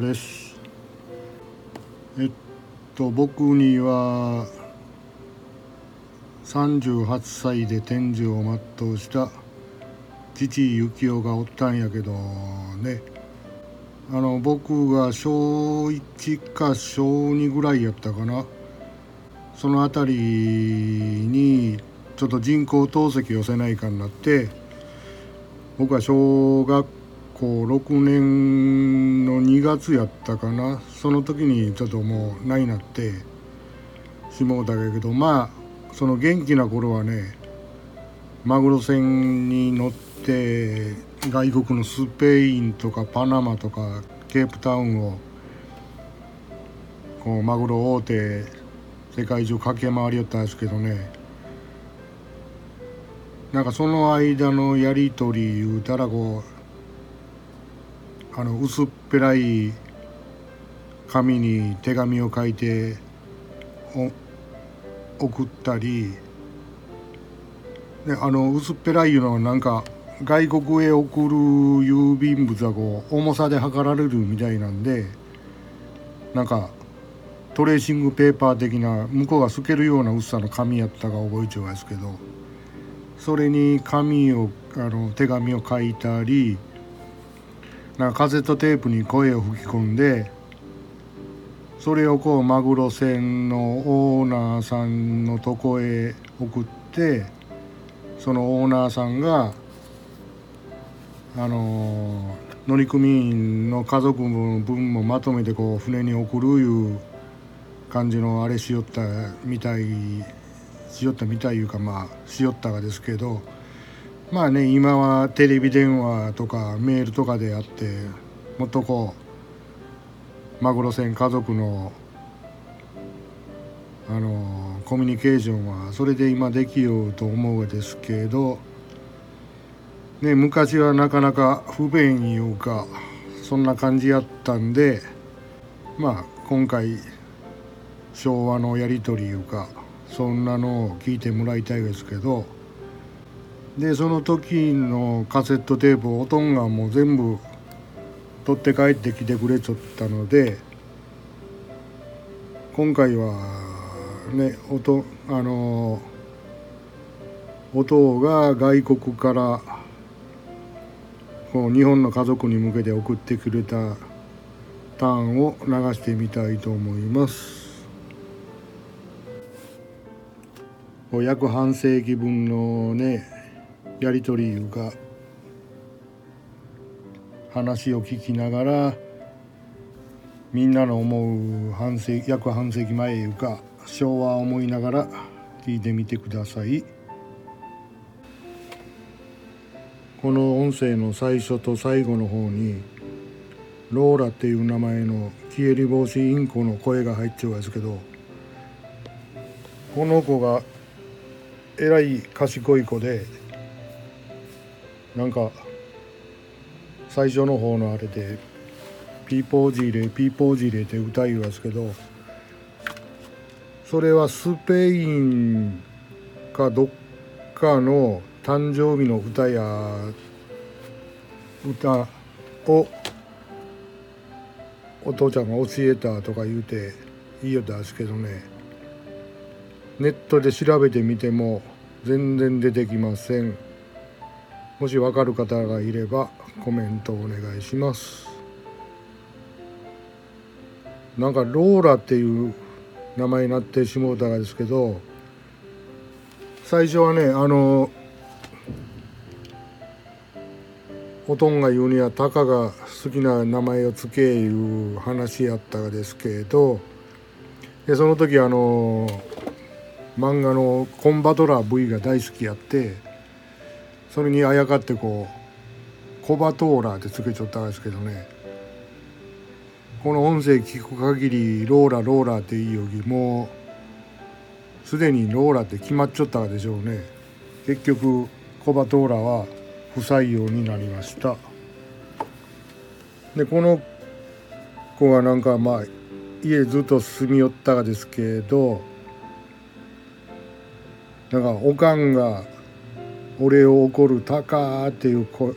です。えっと僕には38歳で天寿を全うした父幸男がおったんやけどね。あの僕が小1か小2ぐらいやったかな。その辺りにちょっと人工透析寄せないかになって僕は小学校6年の2月やったかな。その時にちょっともうないなって。しもうたけどまあその元気な頃はねマグロ船に乗って外国のスペインとかパナマとかケープタウンをこうマグロ大手世界中駆け回りよったんですけどね。なんかその間のやり取り言うたらこうあの薄っぺらい紙に手紙を書いて送ったりであの薄っぺらいいうのはなんか外国へ送る郵便物はこう重さで測られるみたいなんでなんかトレーシングペーパー的な向こうが透けるような薄さの紙やったか覚えちゃうんですけど。それに紙をあの手紙を書いたりなんかカセットテープに声を吹き込んでそれをこうマグロ船のオーナーさんのとこへ送ってそのオーナーさんがあの乗組員の家族分もまとめてこう船に送るいう感じのあれしよったみたいしよったみたいいうかまあしよったがですけどまあね今はテレビ電話とかメールとかであってもっとこうマグロ船家族のあのコミュニケーションはそれで今できようと思うですけど、ね、昔はなかなか不便いうかそんな感じやったんでまあ今回昭和のやり取りいうかそんなのを聞いてもらいたいですけどでその時のカセットテープをおとんがもう全部取って帰ってきてくれちゃったので今回はね音あの音が外国からこう日本の家族に向けて送ってくれたターンを流してみたいと思います。約半世紀分のねやり取りいうか話を聞きながらみんなの思う半世約半世紀前いうか昭和を思いながら聞いてみてください。この音声の最初と最後の方にローラっていう名前の消えり防止インコの声が入っちゃうんですけどこの子がえらい賢い子でなんか最初の方のあれで「ピーポージーレピーポージーレ」って歌いますけどそれはスペインかどっかの誕生日の歌や歌をお父ちゃんが教えたとか言うていいよですけどね。ネットで調べてみても全然出てきません。もし分かる方がいればコメントお願いします。なんかローラっていう名前になってしもうたがですけど最初はねあのおとんが言うにはタカが好きな名前を付けいう話やったがですけどでその時あの漫画のコンバトラー V が大好きやってそれにあやかってこうコバトーラーってつけちゃったんですけどね。この音声聞く限りローラローラっていいよりもうすでにローラって決まっちゃったでしょうね。結局コバトーラは不採用になりました。でこの子はなんかまあ家ずっと住み寄ったがですけどだからおかんが俺を怒る「タカ」っていう声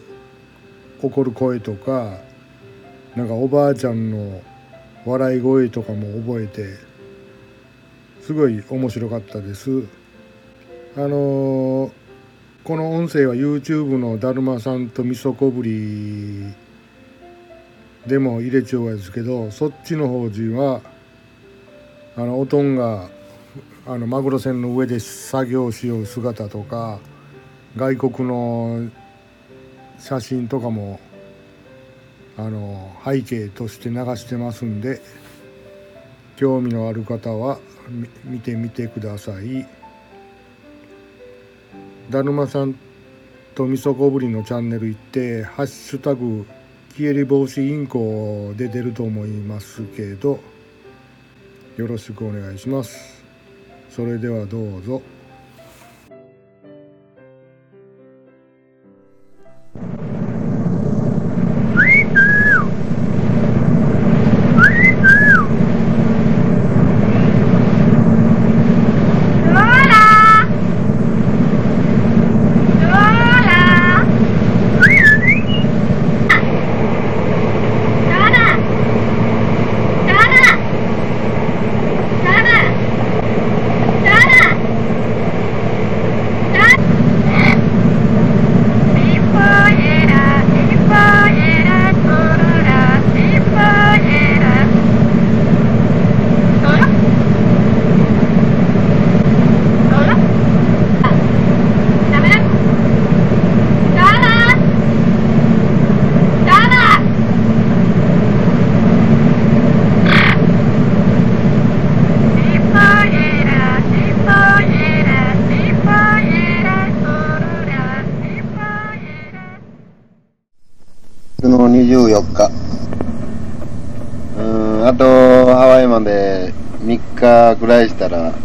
怒る声とかなんかおばあちゃんの笑い声とかも覚えてすごい面白かったです。あのーこの音声は YouTube のだるまさんとみそこぶりでも入れちゃうやですけどそっちの方じはあのおとんがあのマグロ船の上で作業しよう姿とか外国の写真とかもあの背景として流してますんで興味のある方は見てみてください。だるまさんとみそこぶりのチャンネル行って「ハッシュタグ消えり防止インコ」で出ると思いますけどよろしくお願いしますそれではどうぞ。の24日。うん、あと、ハワイまで3日ぐらいし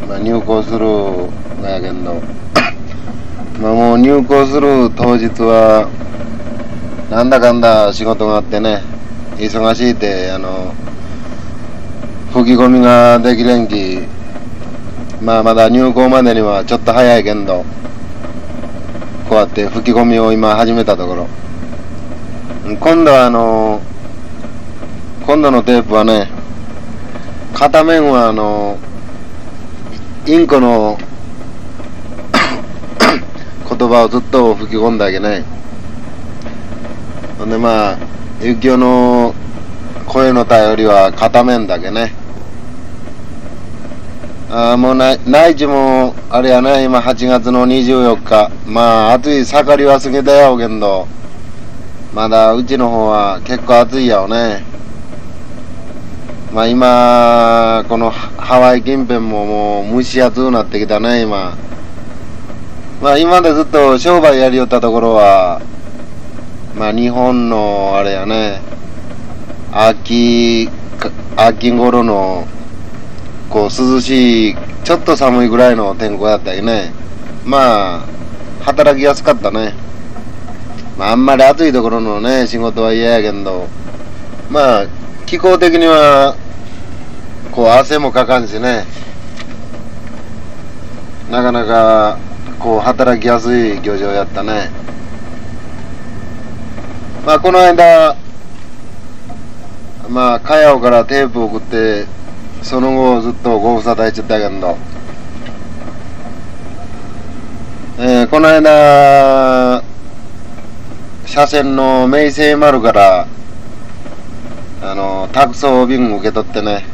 たら、まあ、入港するんやけんど、まあもう入港する当日は、なんだかんだ仕事があってね、忙しいって、あの、吹き込みができれんき、まあまだ入港までにはちょっと早いけんど、こうやって吹き込みを今始めたところ。今度はあの今度のテープはね片面はあのインコの 言葉をずっと吹き込んだわけねほんでまあゆきおの声の頼りは片面だけね。ああもうな内地もあれやね今8月の24日。まあ暑い盛りは過ぎたよけんど。まだうちの方は結構暑いやろね。まあ今、このハワイ近辺ももう蒸し暑くなってきたね、今。まあ今までずっと商売やりよったところは、まあ日本のあれやね、秋、秋頃の、こう涼しい、ちょっと寒いぐらいの天候やったりね。まあ、働きやすかったね。まあ、あんまり暑いところのね、仕事は嫌やけど、まあ、気候的には、こう、汗もかかんしね、なかなか、こう、働きやすい漁場やったね。まあ、この間、まあ、かやおからテープ送って、その後ずっとご無沙汰しちゃったけど、えー、この間、車線の明星丸から、あの、託送便受け取ってね、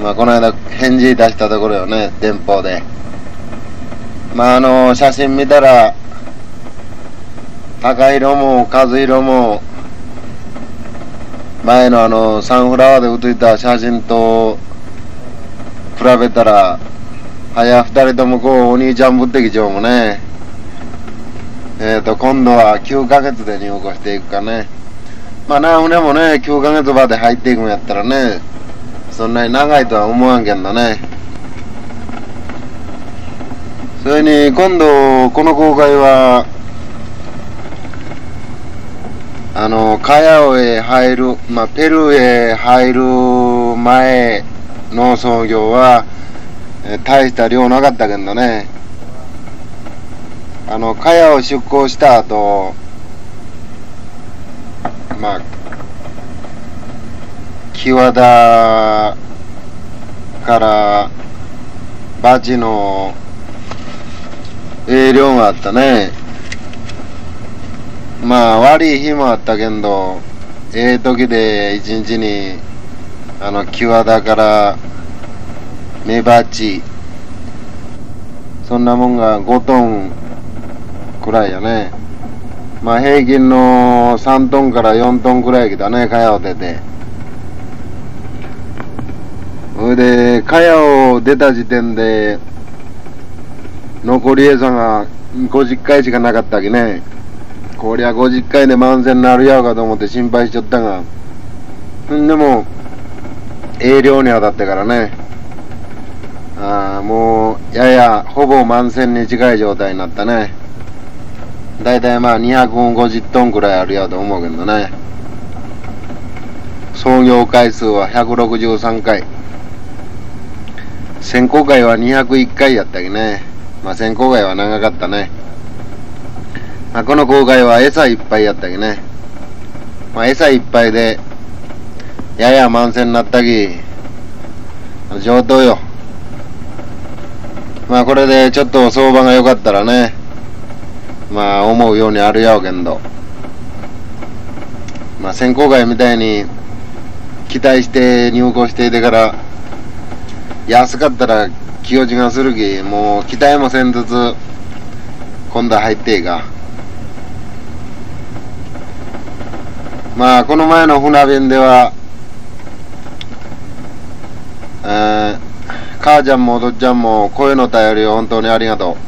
まあ、この間返事出したところよね、電報で。まあ、あの、写真見たら、赤色も数色も、前のあの、サンフラワーで写いた写真と比べたら、早二人ともこう、お兄ちゃんぶってきちゃうもね。えっ、ー、と、今度は9ヶ月で入庫していくかね。まあ、な、船もね、9ヶ月まで入っていくんやったらね、そんなに長いとは思わんけんどね。それに、今度、この公開は、あの、カヤオへ入る、まあ、ペルーへ入る前の創業は、大した量なかったけんどね。あの、茅を出港した後、まあ木和田からバチの営業があったね。まあ悪い日もあったけどええ時で一日にあの木和田からメバチそんなもんが5トンくらいやね。まあ平均の3トンから4トンくらい来たね、かやを出て。それで、かやを出た時点で、残り餌が50回しかなかったわけね。こりゃ50回で満船になるやろかと思って心配しちゃったが。んでも、営業に当たってからね。ああ、もう、やや、ほぼ満船に近い状態になったね。だいたいまあ250トンくらいあるやと思うけどね。創業回数は163回。選考会は201回やったけね。まあ選考会は長かったね。まあ、この公開は餌いっぱいやったけね。まあ餌いっぱいで、やや満船になったき、上等よ。まあこれでちょっと相場が良かったらね、まあ思うようにあるやわけんど。まあ選考会みたいに期待して入校していてから安かったら気落ちがするき、もう期待もせんずつ今度入っていいか。まあこの前の船便では、えー、母ちゃんもお父ちゃんも声の頼りを本当にありがとう。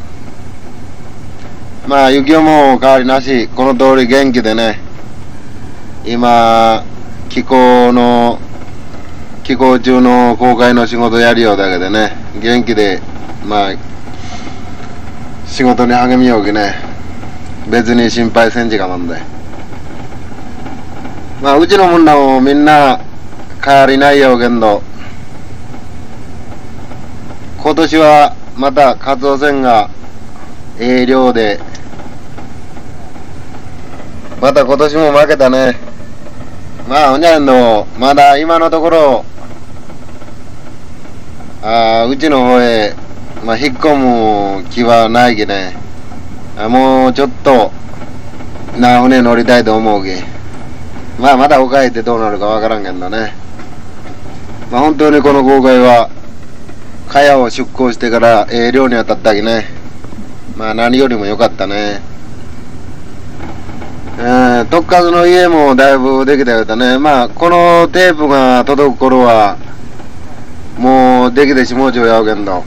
まあ、雪も変わりなし、この通り元気でね、今、気候の、気候中の公開の仕事やるようだけでね、元気で、まあ、仕事に励みようきね、別に心配せんじかなんで。まあ、うちのもんらもみんな変わりないよけんど、今年はまたカツオ船がええ量で、また今年も負けたね。まあ、ほんじゃんの、まだ今のところ、あうちの方へ、まあ、引っ込む気はないけね。あもうちょっと、な船乗りたいと思うけ。まあ、まだおかえってどうなるかわからんけどね。まあ、本当にこの公開は、かやを出港してから、ええ漁に当たったきね。まあ、何よりも良かったね。えー、特数の家もだいぶできたようだね。まあ、このテープが届く頃は、もうできてしもうちょうやうけんど。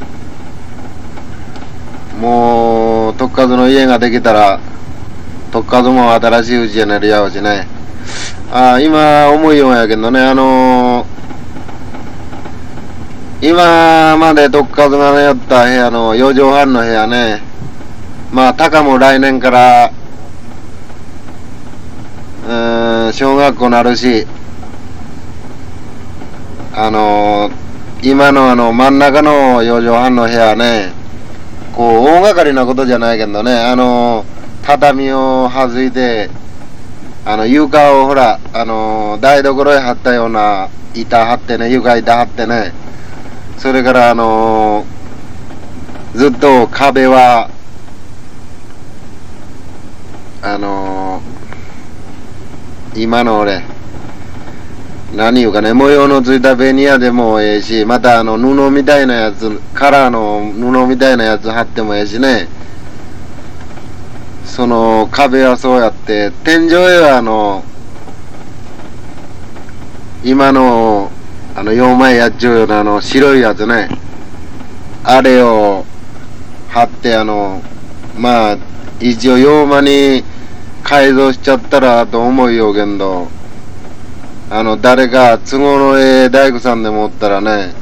もう、特数の家ができたら、特数も新しいうちになるやうしね。あ今、思いようやけどね、あのー、今まで特数がね、やった部屋の4畳半の部屋ね、まあ、たかも来年から、うん、小学校なるし、あのー、今のあの、真ん中の4畳半の部屋ね、こう、大掛かりなことじゃないけどね、あのー、畳を外いて、あの、床をほら、あのー、台所へ貼ったような板張ってね、床板張ってね、それからあのずっと壁は、あの今の俺、何言うかね、模様のついたベニヤでもええし、またあの布みたいなやつ、カラーの布みたいなやつ貼ってもええしね、その壁はそうやって、天井へはあの、今の、あの、4枚やっちゅうようなあの、白いやつね、あれを貼って、あの、まあ、一応、洋間に改造しちゃったらと思うよけんど、あの、誰か、都合のええ大工さんでもおったらね、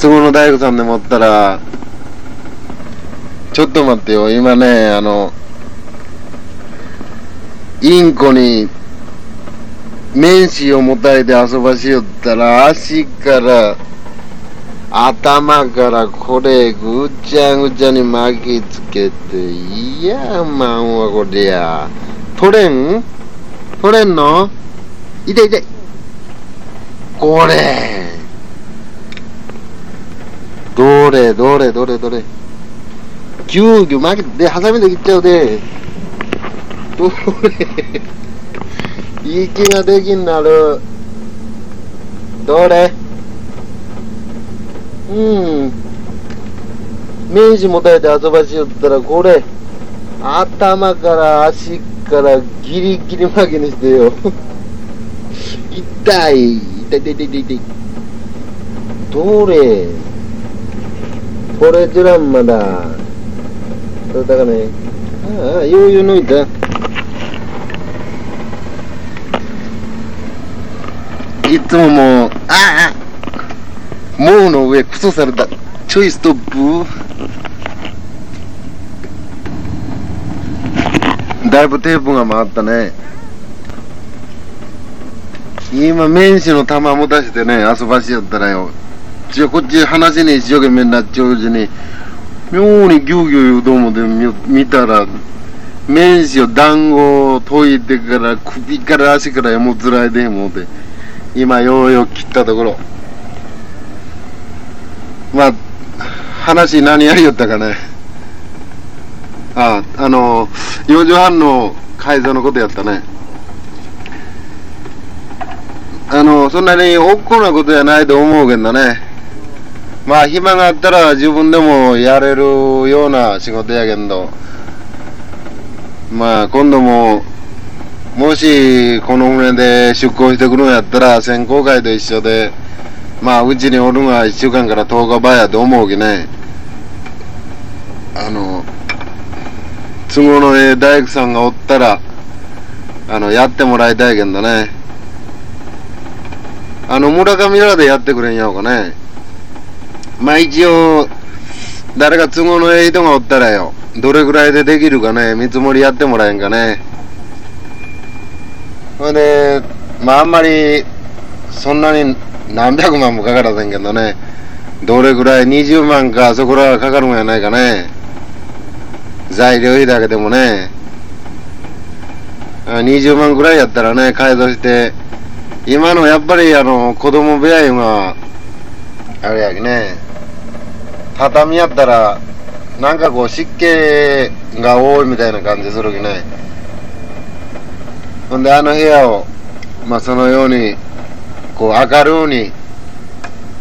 都合の大工さんでもおったら、ちょっと待ってよ、今ね、あの、インコに、面子を持たれて遊ばしよったら、足から、頭からこれぐちゃぐちゃに巻きつけて、いやまんわこりゃ。取れん取れんの？い痛いて。これ。どれどれどれどれ。ぎゅうぎゅう巻きで、ハサミで切っちゃうで。どれ。息ができんなる。どれうん。明治もたえて遊ばしよったら、これ。頭から足からギリギリ巻きにしてよ。痛い。痛い痛い痛い痛い。どれ？これじらんまだ。どうだからね。ああ、余裕抜いた。いつももう、ああ毛の上、クソされた。ちょいストップ。だいぶテープが回ったね。今、面子の玉持たしてね、遊ばしやったらよ。ちょ、こっち話に一生懸命になっちゃううちに、妙にギュウギュウ言うと思って見たら、面子を団子を解いてから、首から足からもつらいでもうて、今、ようよう切ったところ。まあ、話何やりよったかね。ああ、の、4時半の改造のことやったね。あの、そんなに大っこなことじゃないと思うけどね。まあ、暇があったら自分でもやれるような仕事やけど、まあ、今度も、もし、この船で出港してくるんやったら、選考会と一緒で、まあ、うちにおるのが1週間から10日前やと思うきね。あの、都合のええ大工さんがおったら、あの、やってもらいたいけんどね。あの、村上らでやってくれんやろうかね。まあ一応、誰か都合のええ人がおったらよ、どれぐらいでできるかね、見積もりやってもらえんかね。ほんで、まああんまり、そんなに何百万もかからせんけどね、どれぐらい20万かそこらかかるんやないかね。材料費だけでもね、あ20万ぐらいやったらね、改造して、今のやっぱりあの、子供部屋いうのは、あれやきね、畳やったら、なんかこう湿気が多いみたいな感じするきね。ほんであの部屋を、まあそのように、こう明るうに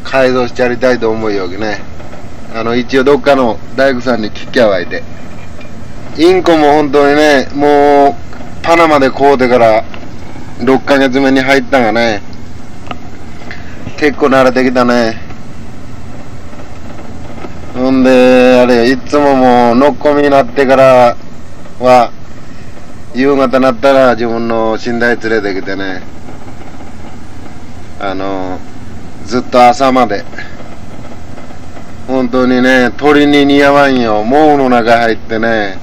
改造してやりたいと思うよきね。あの一応どっかの大工さんに聞きゃわいて。インコも本当にね、もう、パナマで買うてから、6ヶ月目に入ったがね、結構慣れてきたね。ほんで、あれ、いつももう、のっこみになってからは、夕方になったら自分の寝台連れてきてね、あの、ずっと朝まで、本当にね、鳥に似合わんよ。毛の中入ってね、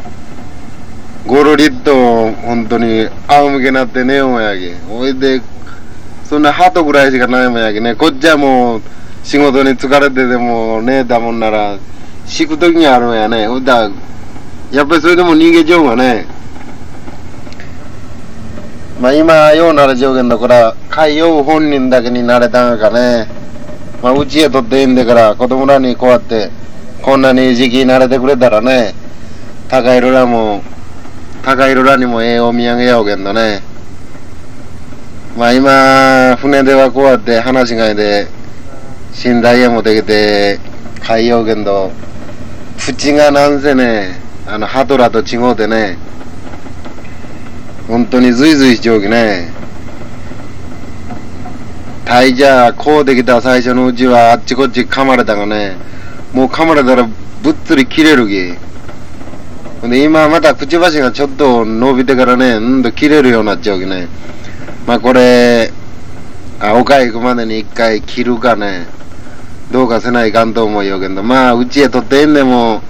ゴロリっと本当に仰向けになって寝ようもやき。おいで、そんな鳩ぐらいしかないもんやきね。こっちはもう仕事に疲れてても寝たもんなら、敷くときにあるんやね。ほんだやっぱりそれでも逃げちゃうがね。まあ今、ようなる条件だから、海洋本人だけになれたんかね。まあうちへ取っていいんだから、子供らにこうやって、こんなに時期に慣れてくれたらね、高いろらも、高いろらにもええお土産やおけんどね。まあ今、船ではこうやって話しがいで、寝台へもできて、海洋けんど、縁がなんせね、あの、ハトラと違うてね、本当にズイズイしちゃうきね。タイじゃ、こうできた最初のうちはあっちこっち噛まれたがね、もう噛まれたらぶっつり切れるき。ほんで今またくちばしがちょっと伸びてからね、うんと切れるようになっちゃうきね。まあこれ、あ、岡行くまでに一回切るかね、どうかせないかんと思うよけど、まあうちへ取ってんでも、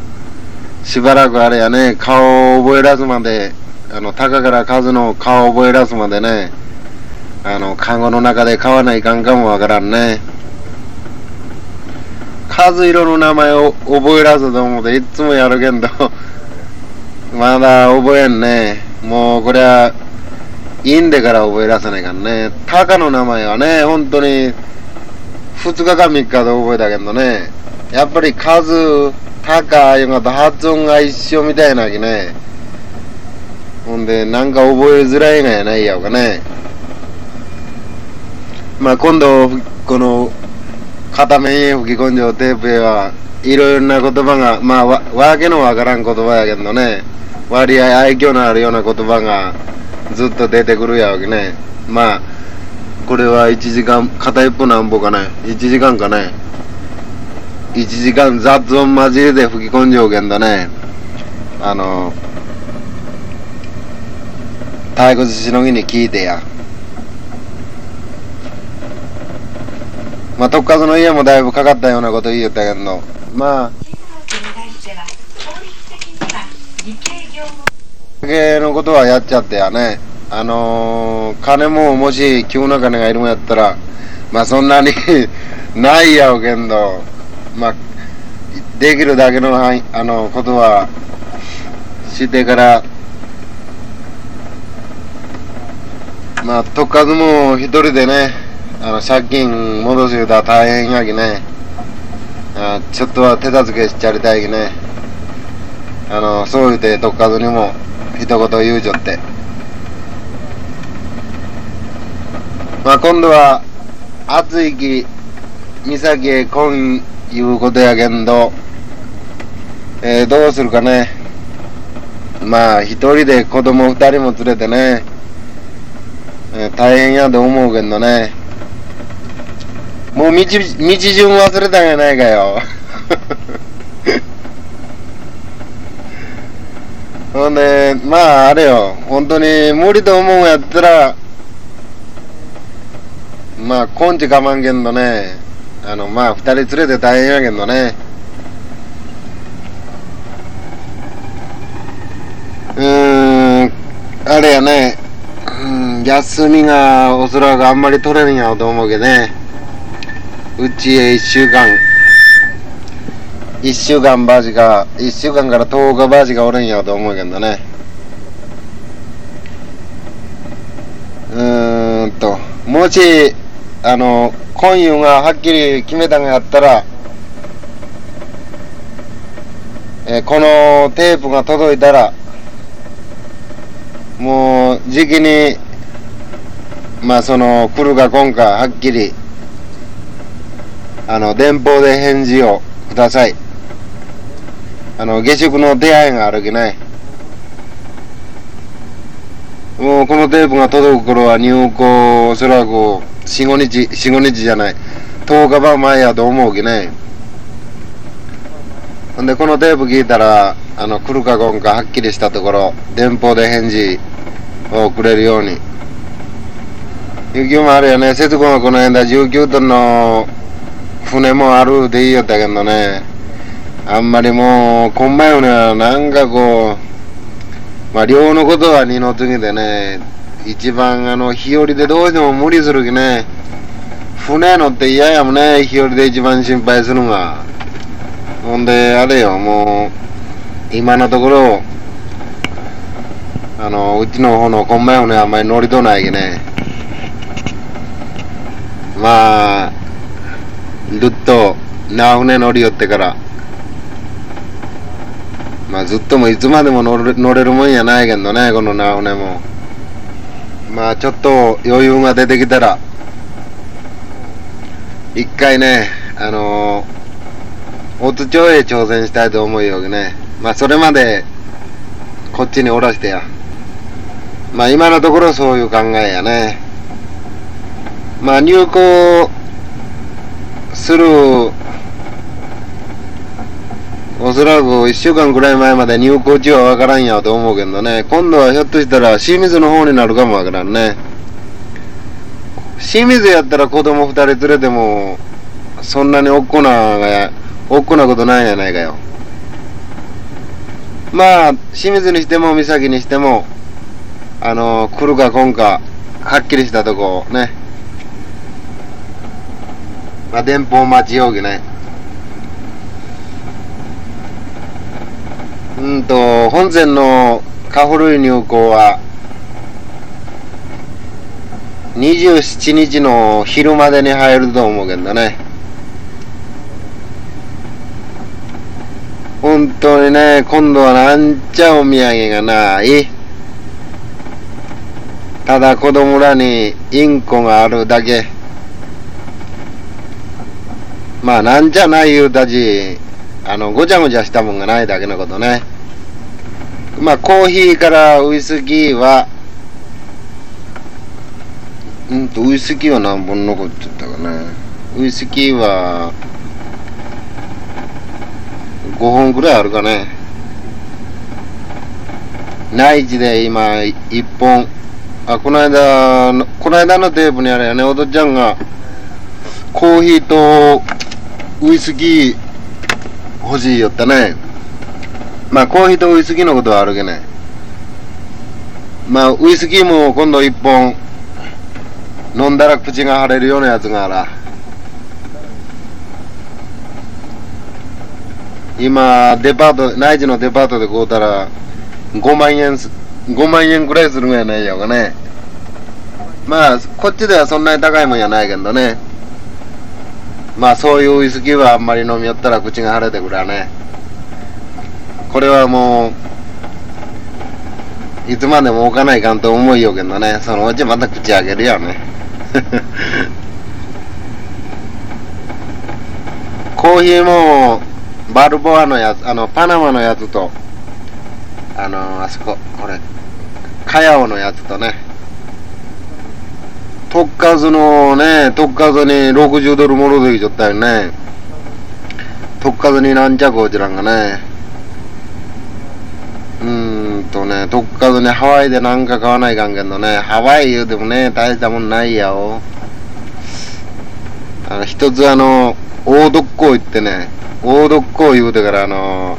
しばらくあれやね、顔を覚えらすまで、あの、高から数の顔を覚えらすまでね、あの、看護の中で買わないかんかもわからんね。数色の名前を覚えらすと思うていつもやるけんど、まだ覚えんね。もうこりゃ、いいんでから覚えらせないからね。タカの名前はね、本当に、2日か3日で覚えたけどね、やっぱり数、タカいうのと発音が一緒みたいなきね。ほんで、なんか覚えづらいがやないやかね。まあ今度、この、片面へ吹き込んじゃうテープへは、いろいろな言葉が、まあわ、わけのわからん言葉やけどね、割合愛嬌のあるような言葉がずっと出てくるやわけね。まあ、これは1時間、片一歩なんぼかね。1時間かね。1時間雑音交えで吹き込んじゃうけんだね。あの、退屈しのぎに聞いてや。まあ、特数の家もだいぶかかったようなこと言いよったけど、まあ、系のことはやっちゃってやね。あのー、金ももし急な金がいるもんやったら、まあそんなに ないやろけんど、まあ、できるだけの範囲、あの、ことは、してから、まあ、特数も一人でね、あの、借金戻す言うたら大変やきね、あちょっとは手助けしちゃりたいきね、あの、そう言うて特数にも一言言うちょって。まあ、今度は、暑いき、岬へ来んいうことやけんど、えー、どうするかね。まあ、一人で子供二人も連れてね、大変やと思うけどね。もう道、道順忘れたんやないかよ。ほんで、まあ、あれよ、本当に無理と思うんやったら、まあ、根治我慢けんどね、あの、まあ、二人連れて大変やけどね。うーん、あれやね、休みがおそらくあんまり取れんやと思うけどね。うちへ一週間、一週間バージが、一週間から10日バージがおるんやと思うけどね。うーんと、もし、あの、今夜がはっきり決めたんやったら、えーこのテープが届いたら、もう、時期に、まあ、その、来るか来んか、はっきり、あの、電報で返事をください。あの、下宿の出会いがあるきね。もう、このテープが届く頃は入校、おそらく、4、5日、4、5日じゃない、10日ば前やと思うきね。ほんで、このテープ聞いたら、あの、来るか来んかはっきりしたところ、電報で返事をくれるように。雪もあるよね。節子がこの間19トンの船もあるでいいよったけどね。あんまりもう、こんまよねはなんかこう、まあ、漁のことは二の次でね、一番あの、日和でどうしても無理するきね。船乗って嫌やもんね、日和で一番心配するのが。ほんで、あれよ、もう、今のところ、あの、うちの方のこんまよねあんまり乗りとないきね。まあ、ずっと、な船乗りよってから、まあずっともいつまでも乗れ乗れるもんやないけどね、このな船も。まあちょっと余裕が出てきたら、一回ね、あの、大津町へ挑戦したいと思うよね。まあそれまで、こっちにおろしてや。まあ今のところそういう考えやね。まあ入校する、おそらく一週間くらい前まで入校地はわからんやと思うけどね。今度はひょっとしたら清水の方になるかもわからんね。清水やったら子供二人連れても、そんなにおっこな、おっこなことないやないかよ。まあ、清水にしても岬にしても、あの、来るか来んか、はっきりしたとこね。まあ、電報待ち容疑ね。うんと、本線のカフルイ入港は、27日の昼までに入ると思うけどね。本当にね、今度はなんちゃお土産がない。ただ子供らにインコがあるだけ。まあなんじゃない言うたち、あの、ごちゃごちゃしたもんがないだけのことね。まあコーヒーからウイスキーは、うんと、ウイスキーは何本残っちゃったかな。ウイスキーは、5本くらいあるかね。内地で今、1本。あ、この間の、この間のテープにあれやね、おとちゃんが、コーヒーとウイスキー欲しいよったね。まあ、コーヒーとウイスキーのことはあるけね。まあ、ウイスキーも今度1本、飲んだら口が腫れるようなやつがあら。今、デパート、内地のデパートで買うたら、5万円す、5万円くらいするんやないやがね。まあ、こっちではそんなに高いもんやないけどね。まあ、そういうウイスキーはあんまり飲みよったら口が腫れてくるわね。これはもう、いつまでも置かないかんと思いよけどね。そのうちまた口開けるよね。コーヒーも、バルボアのやつ、あの、パナマのやつと、あの、あそこ、これ、カヤオのやつとね、特数のね、特数に60ドルもろできちゃったよね。特数に何着落ちらんがね。うーんとね、特数にハワイでなんか買わないかんけどね、ハワイ言うてもね、大したもんないやお。あの、一つあの、大ドッコ行ってね、大ドッコ言うてからあの、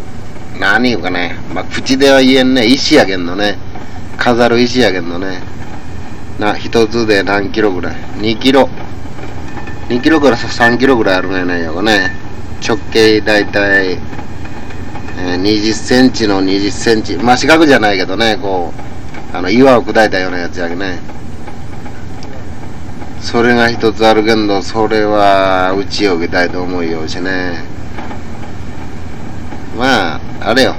何言うかね、まあ、口では言えんね、石やけんのね、飾る石やけんのね。な、一つで何キロぐらい ?2 キロ。2キロから3キロぐらいあるんやないよね。直径だいたい、えー20センチの20センチ。まあ四角じゃないけどね、こう、あの、岩を砕いたようなやつやけね。それが一つあるけど、それは打ち置きたいと思うようしね。まあ、あれよ。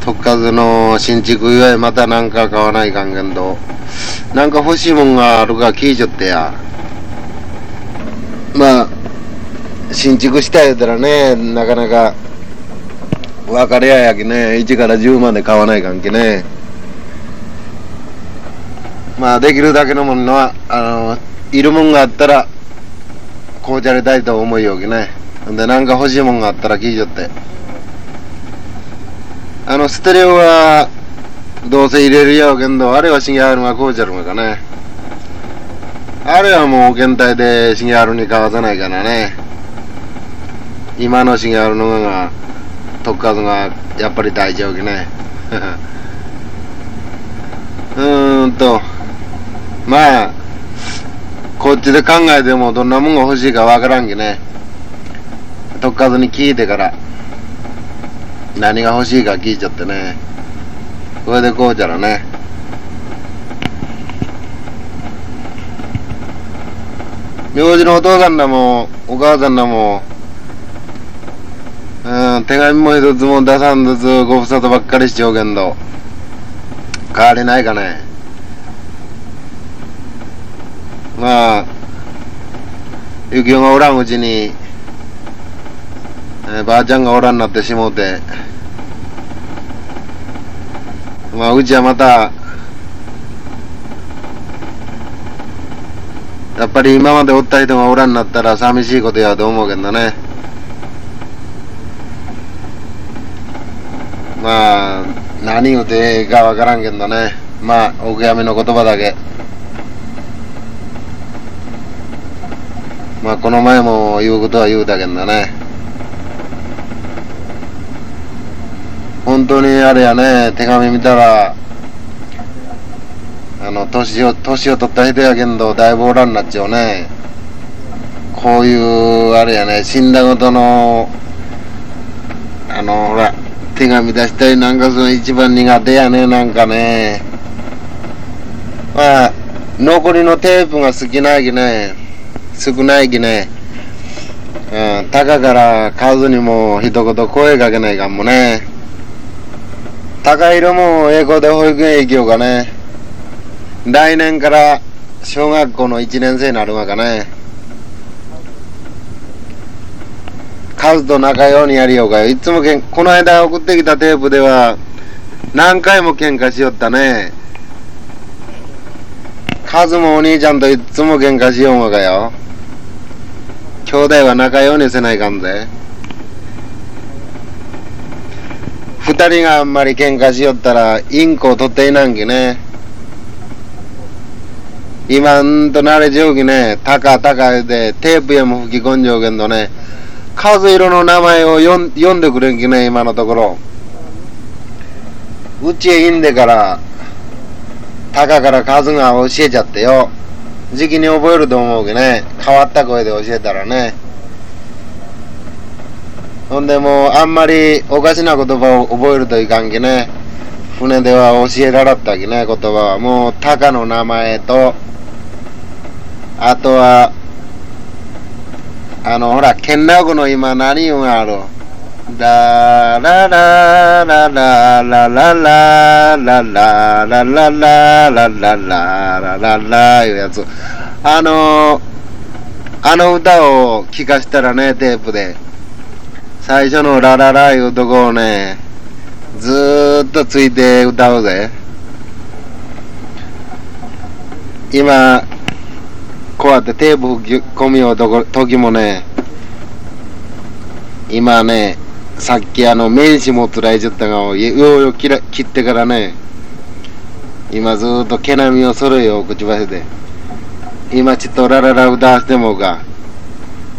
特数の新築祝いまたなんか買わないかんけんど、なんか欲しいもんがあるか聞いちゃってや。まあ、新築した言うたらね、なかなか、別れややきね、1から10まで買わないかんけね。まあ、できるだけのものは、あの、いるもんがあったら、こうじゃれたいと思いよきね。んで、なんか欲しいもんがあったら聞いちゃって。あの、ステレオは、どうせ入れるやけんど、あれはシゲハルがこうじゃるのかね。あれはもう検体でシゲハルに買わさないからね。今のシゲハルのが、特数がやっぱり大丈夫ね。うーんと、まあ、こっちで考えてもどんなもんが欲しいかわからんけね。特数に聞いてから。何が欲しいか聞いちゃってね。これでこうじゃらね。名字のお父さんらも、お母さんらも、うん、手紙も一つも出さんずつご無沙汰ばっかりしちゃうけんど、変わりないかね。まあ、ゆきおがおらんうちに、えーばあちゃんがおらんなってしもうて、まあ、うちはまた、やっぱり今までおった人がおらんなったら寂しいことやと思うけどね。まあ、何言うてええかわからんけどね。まあ、お悔やみの言葉だけ。まあ、この前も言うことは言うたけどね。本当にあれやね、手紙見たら、あの、年を、年を取った人やけんど、だいぶおらんなっちゃうね。こういう、あれやね、死んだことの、あの、ほら、手紙出したりなんかするの一番苦手やね、なんかね。まあ、残りのテープが少ないきね、少ないきね、うん、たかから数にも一言声かけないかもね。高弘も栄光で保育園行きようかね。来年から小学校の1年生になるわかね。カズと仲ようにやりようかよ。いつもけん、この間送ってきたテープでは、何回も喧嘩しよったね。カズもお兄ちゃんといつも喧嘩しようわかよ。兄弟は仲ようにせないかんぜ。二人があんまり喧嘩しよったら、インコを取っていなんきね。今んと慣れちょうきね、たかたかでテープへも吹き込んじょうけんどね、数色の名前を読んでくれんきね、今のところ。うちへいんでから、たかから数が教えちゃってよ。時期に覚えると思うけどね、変わった声で教えたらね。ほんでもう、あんまりおかしな言葉を覚えるといかんきね。船では教えられたきね、言葉は。もう、タカの名前と、あとは、あの、ほら、ケンナゴの今何言うんやろ。ラララララララララララララララララララいうやつ。あの、あの歌を聴かラたらね、テープで。最初のラララいうとこをね、ずーっとついて歌うぜ。今、こうやってテープ吹き込みをと時もね、今ね、さっきあの名刺もつらいじゃったが、いようよ切ってからね、今ずーっと毛並みを揃えよう、口ばせて。今ちょっとラララ歌わせてもうか。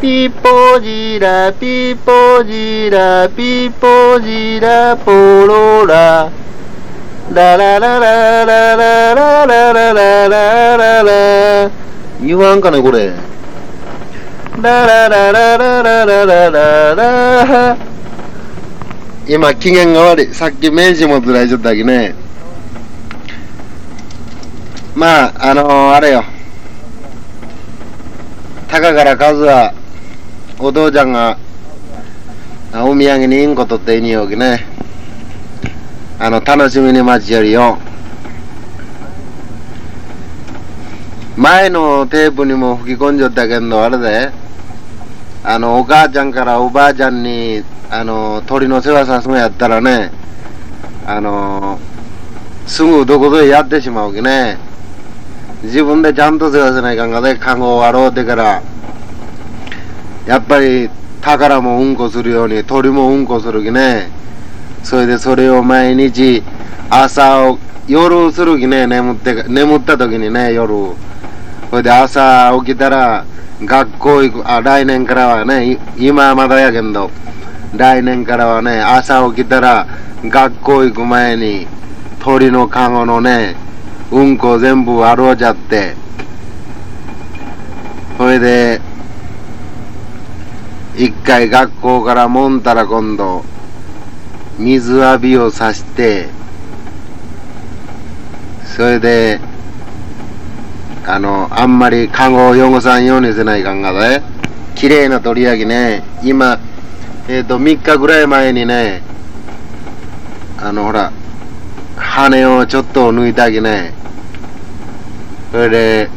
ピポジラピポジラピポジラポロラ。ラララララララララララララ。言わんかねこれ。ラララララララララ。ラ今機嫌が悪い。さっき名刺もずらいちゃったけね。まああのー、あれよ。高から和はお父ちゃんがお土産にインコ取っていによきね。あの楽しみに待ちよりよ。前のテープにも吹き込んじゃったけどあれであのお母ちゃんからおばあちゃんにあの鳥の世話さすのやったらねあのすぐどこぞへやってしまうきね。自分でちゃんと世話せないかんがで看護終わろうてからやっぱり宝もうんこするように鳥もうんこするきね。それでそれを毎日朝を夜するきね。眠って眠った時にね夜それで朝起きたら学校行くあ来年からはね今はまだやけど。来年からはね朝起きたら学校行く前に鳥のカゴのねうんこ全部洗うちゃって。それで一回学校からもんたら今度水浴びをさしてそれであのあんまりカゴを汚さんようにせないかんがね。綺麗な鳥焼きね。今えっ、ー、と3日ぐらい前にねあのほら羽をちょっと抜いたきね。それで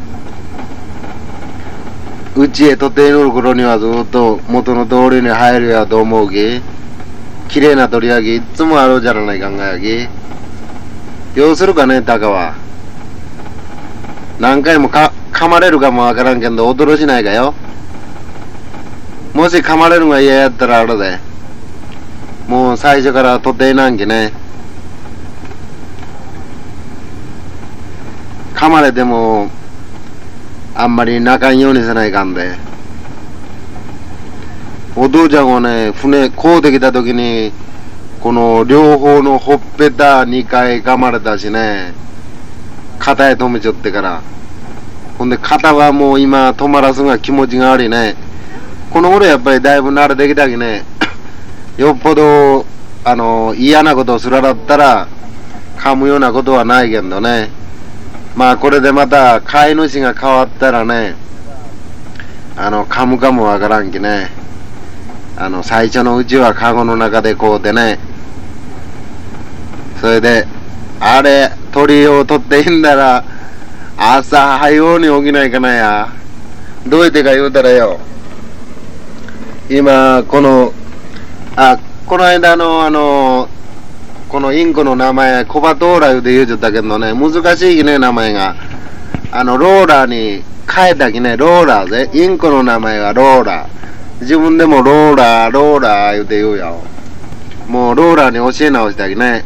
うちへ取っている頃にはずっと元の通りに入るやと思うき綺麗な鳥焼きいつもあるじゃないかんがやきどうするかねタカは。何回もか噛まれるかもわからんけど驚しないかよ。もし噛まれるのが嫌やったらあれで。もう最初から取っていなんきね。噛まれてもあんまり泣かんようにせないかんで。お父ちゃんはね、船、こうできた時に、この両方のほっぺた2回噛まれたしね、肩へ止めちゃってから。ほんで肩はもう今止まらすが気持ちが悪いね。この頃やっぱりだいぶ慣れてきたきね、よっぽど、あの、嫌なことをするだったら、噛むようなことはないけどね。まあこれでまた飼い主が変わったらね、あの、噛むかもわからんきね。あの、最初のうちはカゴの中でこうてね。それで、あれ、鳥を取っていいんだら、朝早うに起きないかなや。どうやってか言うたらよ。今、この、あ、この間のあの、このインコの名前、コバトーラ言うて言うちゃったけどね、難しいきね、名前が。あの、ローラーに変えたきね、ローラーぜ。インコの名前はローラー。自分でもローラー、ローラー言うて言うよ。もうローラーに教え直したきね。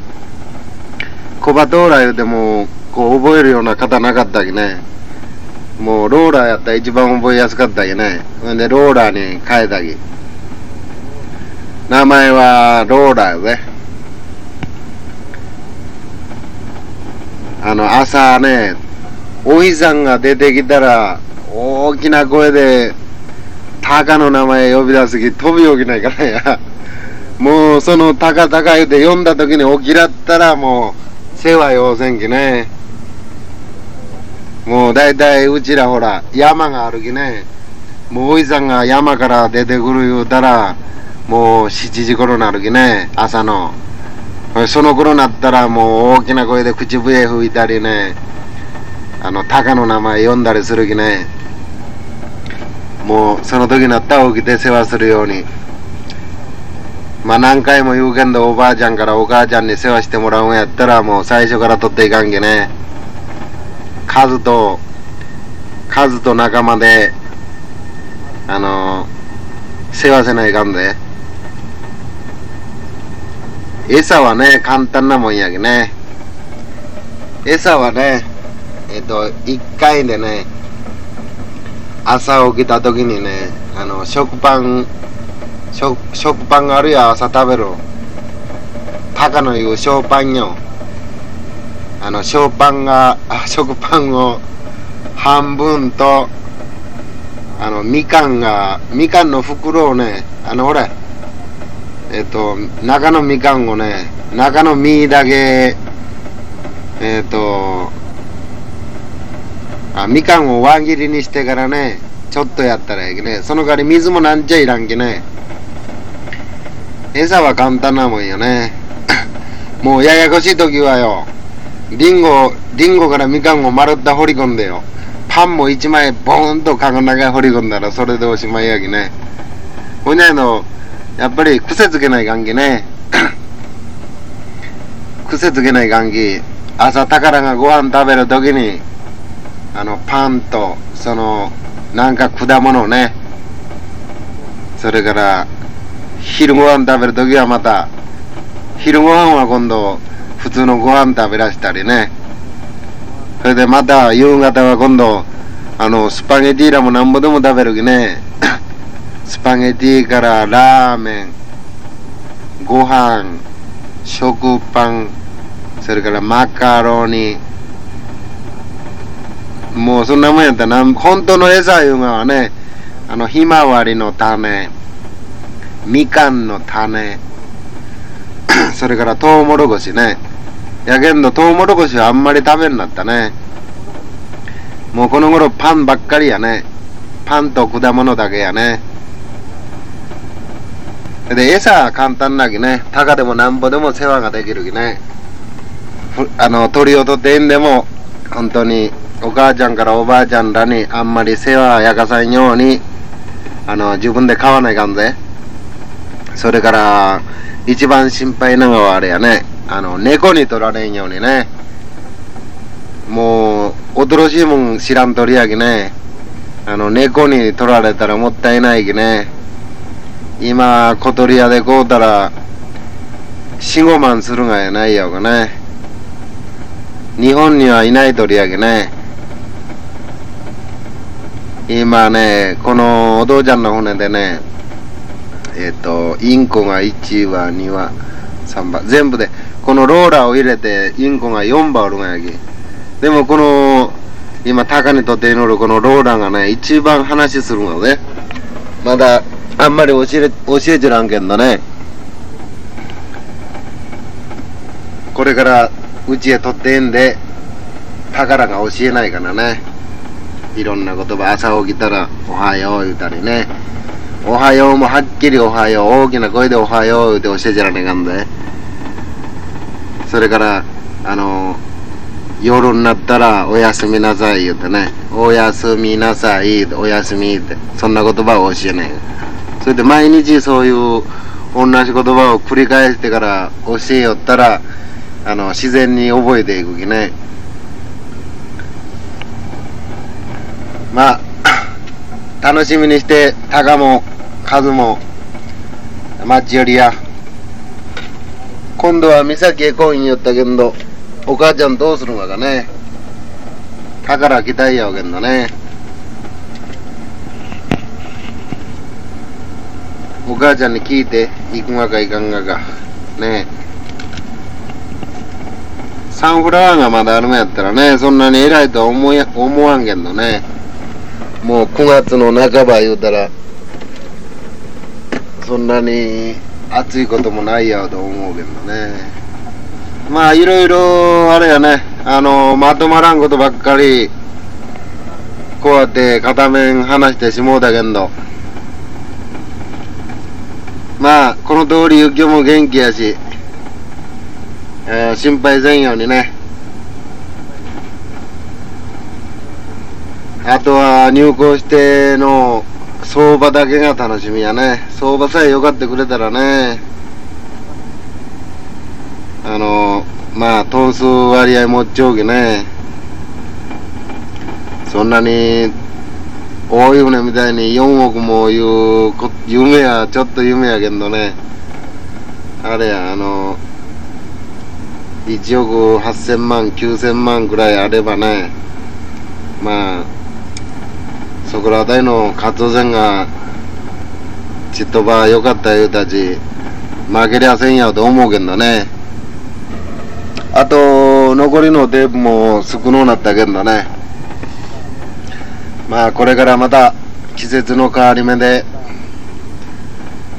コバトーラ言うても、こう覚えるような方なかったきね。もうローラーやったら一番覚えやすかったきね。ほんでローラーに変えたき。名前はローラーやぜ。あの、朝ね、おいさんが出てきたら、大きな声で、タカの名前呼び出すき飛び起きないからや。もうそのタカタカ言うて呼んだ時に起きらったらもう世話要せんきね。もうだいたいうちらほら山があるきね。もうおいさんが山から出てくる言うたらもう7時頃なるきね。朝の。その頃なったらもう大きな声で口笛吹いたりね。あの、タカの名前呼んだりするきね。もうその時になったら起きて世話するように。まあ何回も言うけんどおばあちゃんからお母ちゃんに世話してもらうんやったらもう最初から取っていかんけね。数と、数と仲間で、あの世話せないかんで。餌はね、簡単なもんやけね。餌はね、えっと、一回でね、朝起きた時にね、あの、食パン、食、食パンがあるや朝食べる。タカの言う小パンよ。あの、小パンが、あ食パンを半分と、あの、みかんが、みかんの袋をね、あの、ほれ、えっと、中のみかんをね、中の実だけ、えっと、あ、みかんを輪切りにしてからね、ちょっとやったらいいけね。その代わり水もなんちゃいらんけね。餌は簡単なもんよね。もうややこしい時はよ、リンゴ、リンゴからみかんを丸った掘り込んでよ。パンも一枚ボーンとカゴの中掘り込んだらそれでおしまいやきね。ほいないの、やっぱり癖つけない関係ね。癖つけない関係。朝宝がご飯食べるときに、あの、パンと、その、なんか果物ね。それから、昼ご飯食べるときはまた、昼ご飯は今度、普通のご飯食べらしたりね。それでまた、夕方は今度、あの、スパゲティらもなんぼでも食べるきね。スパゲティからラーメン、ご飯、食パン、それからマカロニ、もうそんなもんやったな、本当の餌いうのはね、あの、ひまわりの種、みかんの種、それからトウモロコシね。やけんどトウモロコシはあんまり食べんなったね。もうこの頃パンばっかりやね。パンと果物だけやね。で、餌は簡単なきね。タカでもなんぼでも世話ができるきね。あの、鳥を取ってんでも、本当にお母ちゃんからおばあちゃんらにあんまり世話やかさんように、あの、自分で飼わないかんぜ。それから、一番心配なのはあれやね。あの、猫に取られんようにね。もう、驚しいもん知らん鳥やきね。あの、猫に取られたらもったいないきね。今、小鳥屋で買うたら、4、5万するがやないやがね。日本にはいない鳥やけね。今ね、このお父ちゃんの船でね、えっ、と、インコが1羽、2羽、3羽、全部で、このローラーを入れて、インコが4羽おるがやき。でもこの、今高値とっているこのローラーがね、一番話するのね。まだ、あんまり教え、教えちゃらんけんだね。これから、うちへ取ってえんで、宝が教えないからね。いろんな言葉、朝起きたら、おはよう言うたりね。おはようもはっきりおはよう、大きな声でおはよう言うて教えちゃらねえかんで。それから、あの、夜になったら、おやすみなさい言うてね。おやすみなさい、おやすみって。そんな言葉を教えない。それで毎日そういう同じ言葉を繰り返してから教えよったら、あの、自然に覚えていくきね。まあ、楽しみにして、タカも、カズも、マッチよりや。今度は三崎へ来いん言ったけんど、お母ちゃんどうするのかね。宝来たいやわけんだね。お母ちゃんに聞いて、行くがか行かんがか。ねえ。サンフラワーがまだあるのやったらね、そんなに偉いとは思や思わんけんどね。もう9月の半ば言うたら、そんなに暑いこともないやと思うけどね。まあいろいろあれやね、あの、まとまらんことばっかり、こうやって片面話してしもうたけんど、まあ、この通り雪も元気やし、えー心配せんようにね。あとは入校しての相場だけが楽しみやね。相場さえ良かってくれたらね。あの、まあ、頭数割合持っちゃうけね。そんなに、大い船みたいに4億も言う、夢や、ちょっと夢やけどね。あれや、あの、1億8000万、9000万くらいあればね、まあ、そこら辺りのカツオ船が、ちっとば良かった言うたち、負けりゃせんやと思うけどね。あと、残りのテープも少のうなったけどね。まあ、これからまた季節の変わり目で、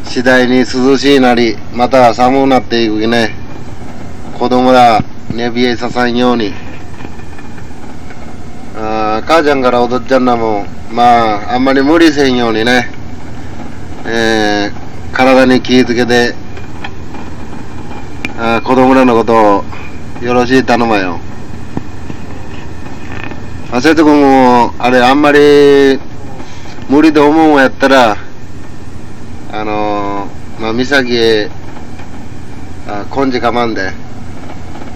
次第に涼しいなり、また寒くなっていくね。子供ら寝冷えささんように。あ母ちゃんからお父っちゃんらもん、まあ、あんまり無理せんようにね、えー、体に気ぃつけて、あ子供らのことをよろしい頼むよ。あ、瀬戸君も、あれ、あんまり無理と思うんやったら、あの、まあ、岬へ、あ、根治かまんで。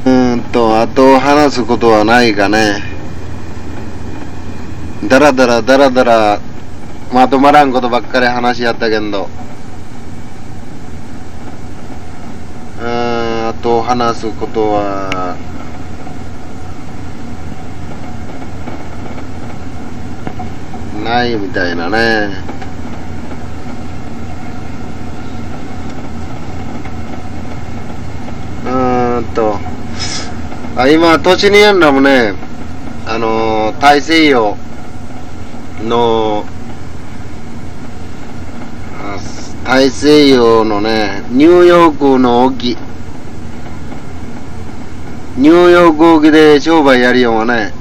うんと、あと話すことはないかね。だらだらだらだら、まとまらんことばっかり話しやったけんど。うん、あと話すことは、ないみたいなね。うんと、あ今、土地にやんらもね、あの大西洋の、大西洋のね、ニューヨークの沖、ニューヨーク沖で商売やりようがね、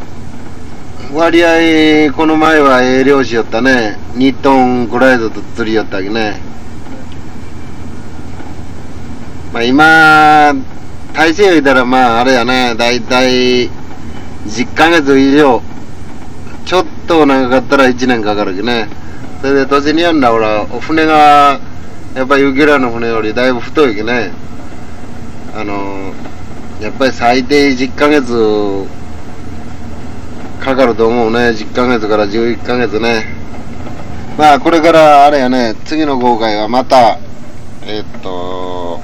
割合、この前はええ漁師よったね。2トンくらいずつ釣りよったきね。まあ今、大西洋いたらまああれやね、だいたい10ヶ月以上。ちょっと長かったら1年かかるきね。それで土地にやんだほら、お船が、やっぱりユキラの船よりだいぶ太いきね。あの、やっぱり最低10ヶ月かかると思うね。10ヶ月から11ヶ月ね。まあこれからあれやね、次の号外はまた、えっと、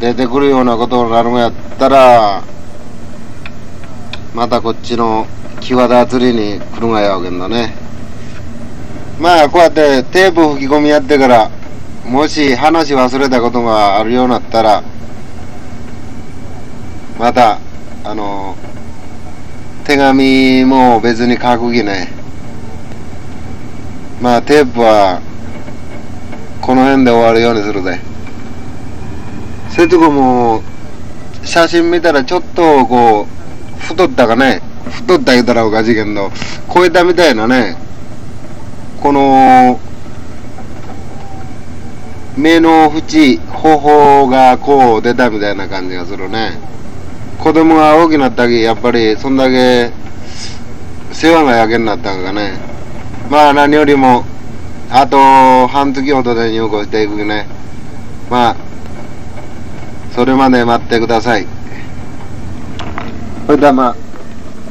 出てくるようなことになるんやったら、またこっちの際立釣りに来るがやわけんだね。まあこうやってテープ吹き込みやってからもし話忘れたことがあるようになったらまたあの手紙も別に書く気ねまあテープはこの辺で終わるようにするぜ。そういうとこも写真見たらちょっとこう太ったかね。太った言うたらおかしいけど超えたみたいなね。この目の縁頬がこう出たみたいな感じがするね。子供が大きなったきやっぱりそんだけ世話がやけになったんかね。まあ何よりもあと半月ほどで入校していくね。まあそれまで待ってください。それではまあ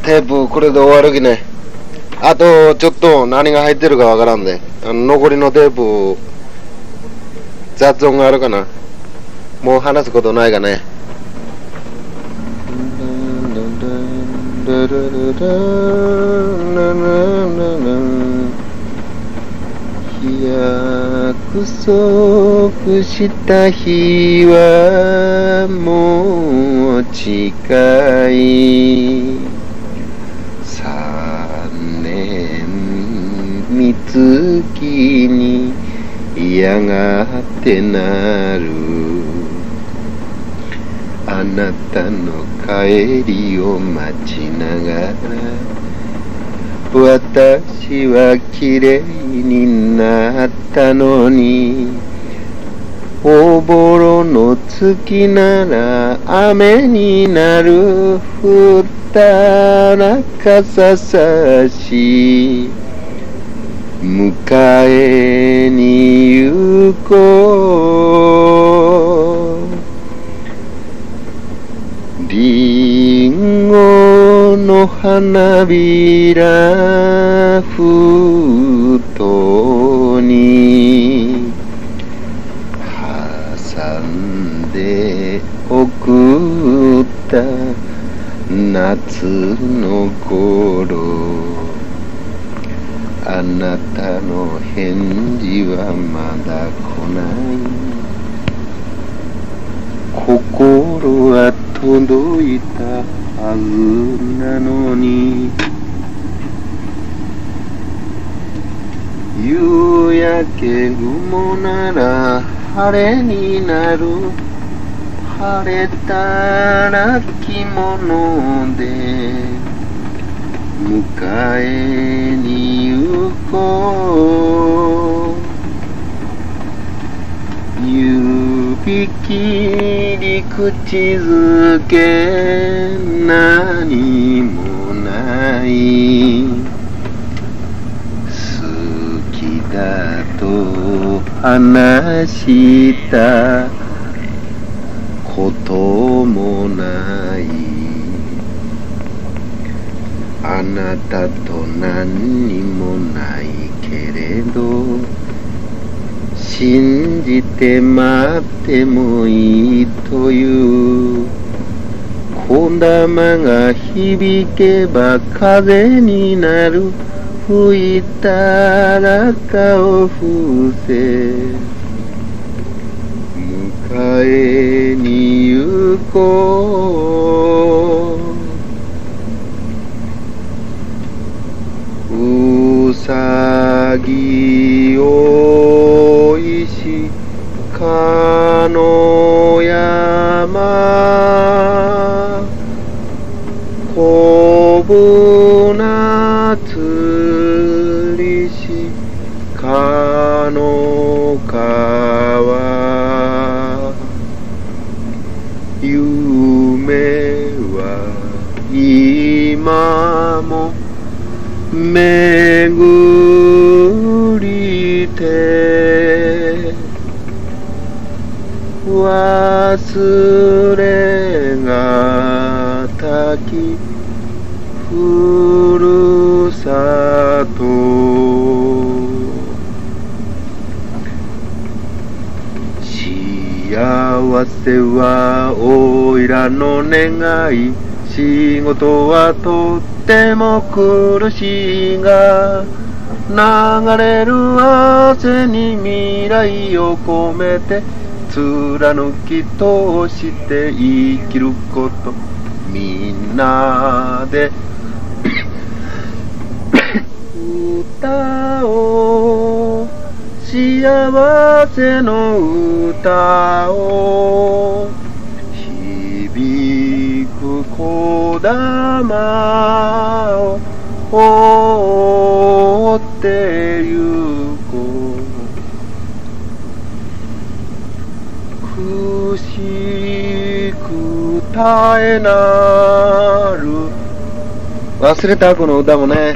テープこれで終わるきね。あとちょっと何が入ってるかわからんで。あの残りのテープ雑音があるかな。もう話すことないかね。約束した日はもう近い。三年三月にやがってなる。あなたの帰りを待ちながら私は綺麗になったのにおぼろの月なら雨になる降ったら傘さし迎えに行こう。りんごの花びら封筒に挟んで送った夏の頃。あなたの返事はまだ来ない。心は届いたはずなのに。夕焼け雲なら晴れになる。晴れたら着物で。迎えに行こう。指切り口づけ何もない。好きだと話したこともない。あなたと何にもないけど。信じて待ってもいいという。小玉が響けば風になる。吹いたら顔伏せ。迎えに行こう。さぎおいしかの山こぶなつりしかの川。夢は今も巡て忘れがたきふるさと。幸せはおいらの願い。仕事はとっても苦しいが流れる汗に未来を込めて貫き通して生きること。みんなで歌を幸せの歌を響く小玉を追ってゆこう苦しく耐えなる。忘れたこの歌もね。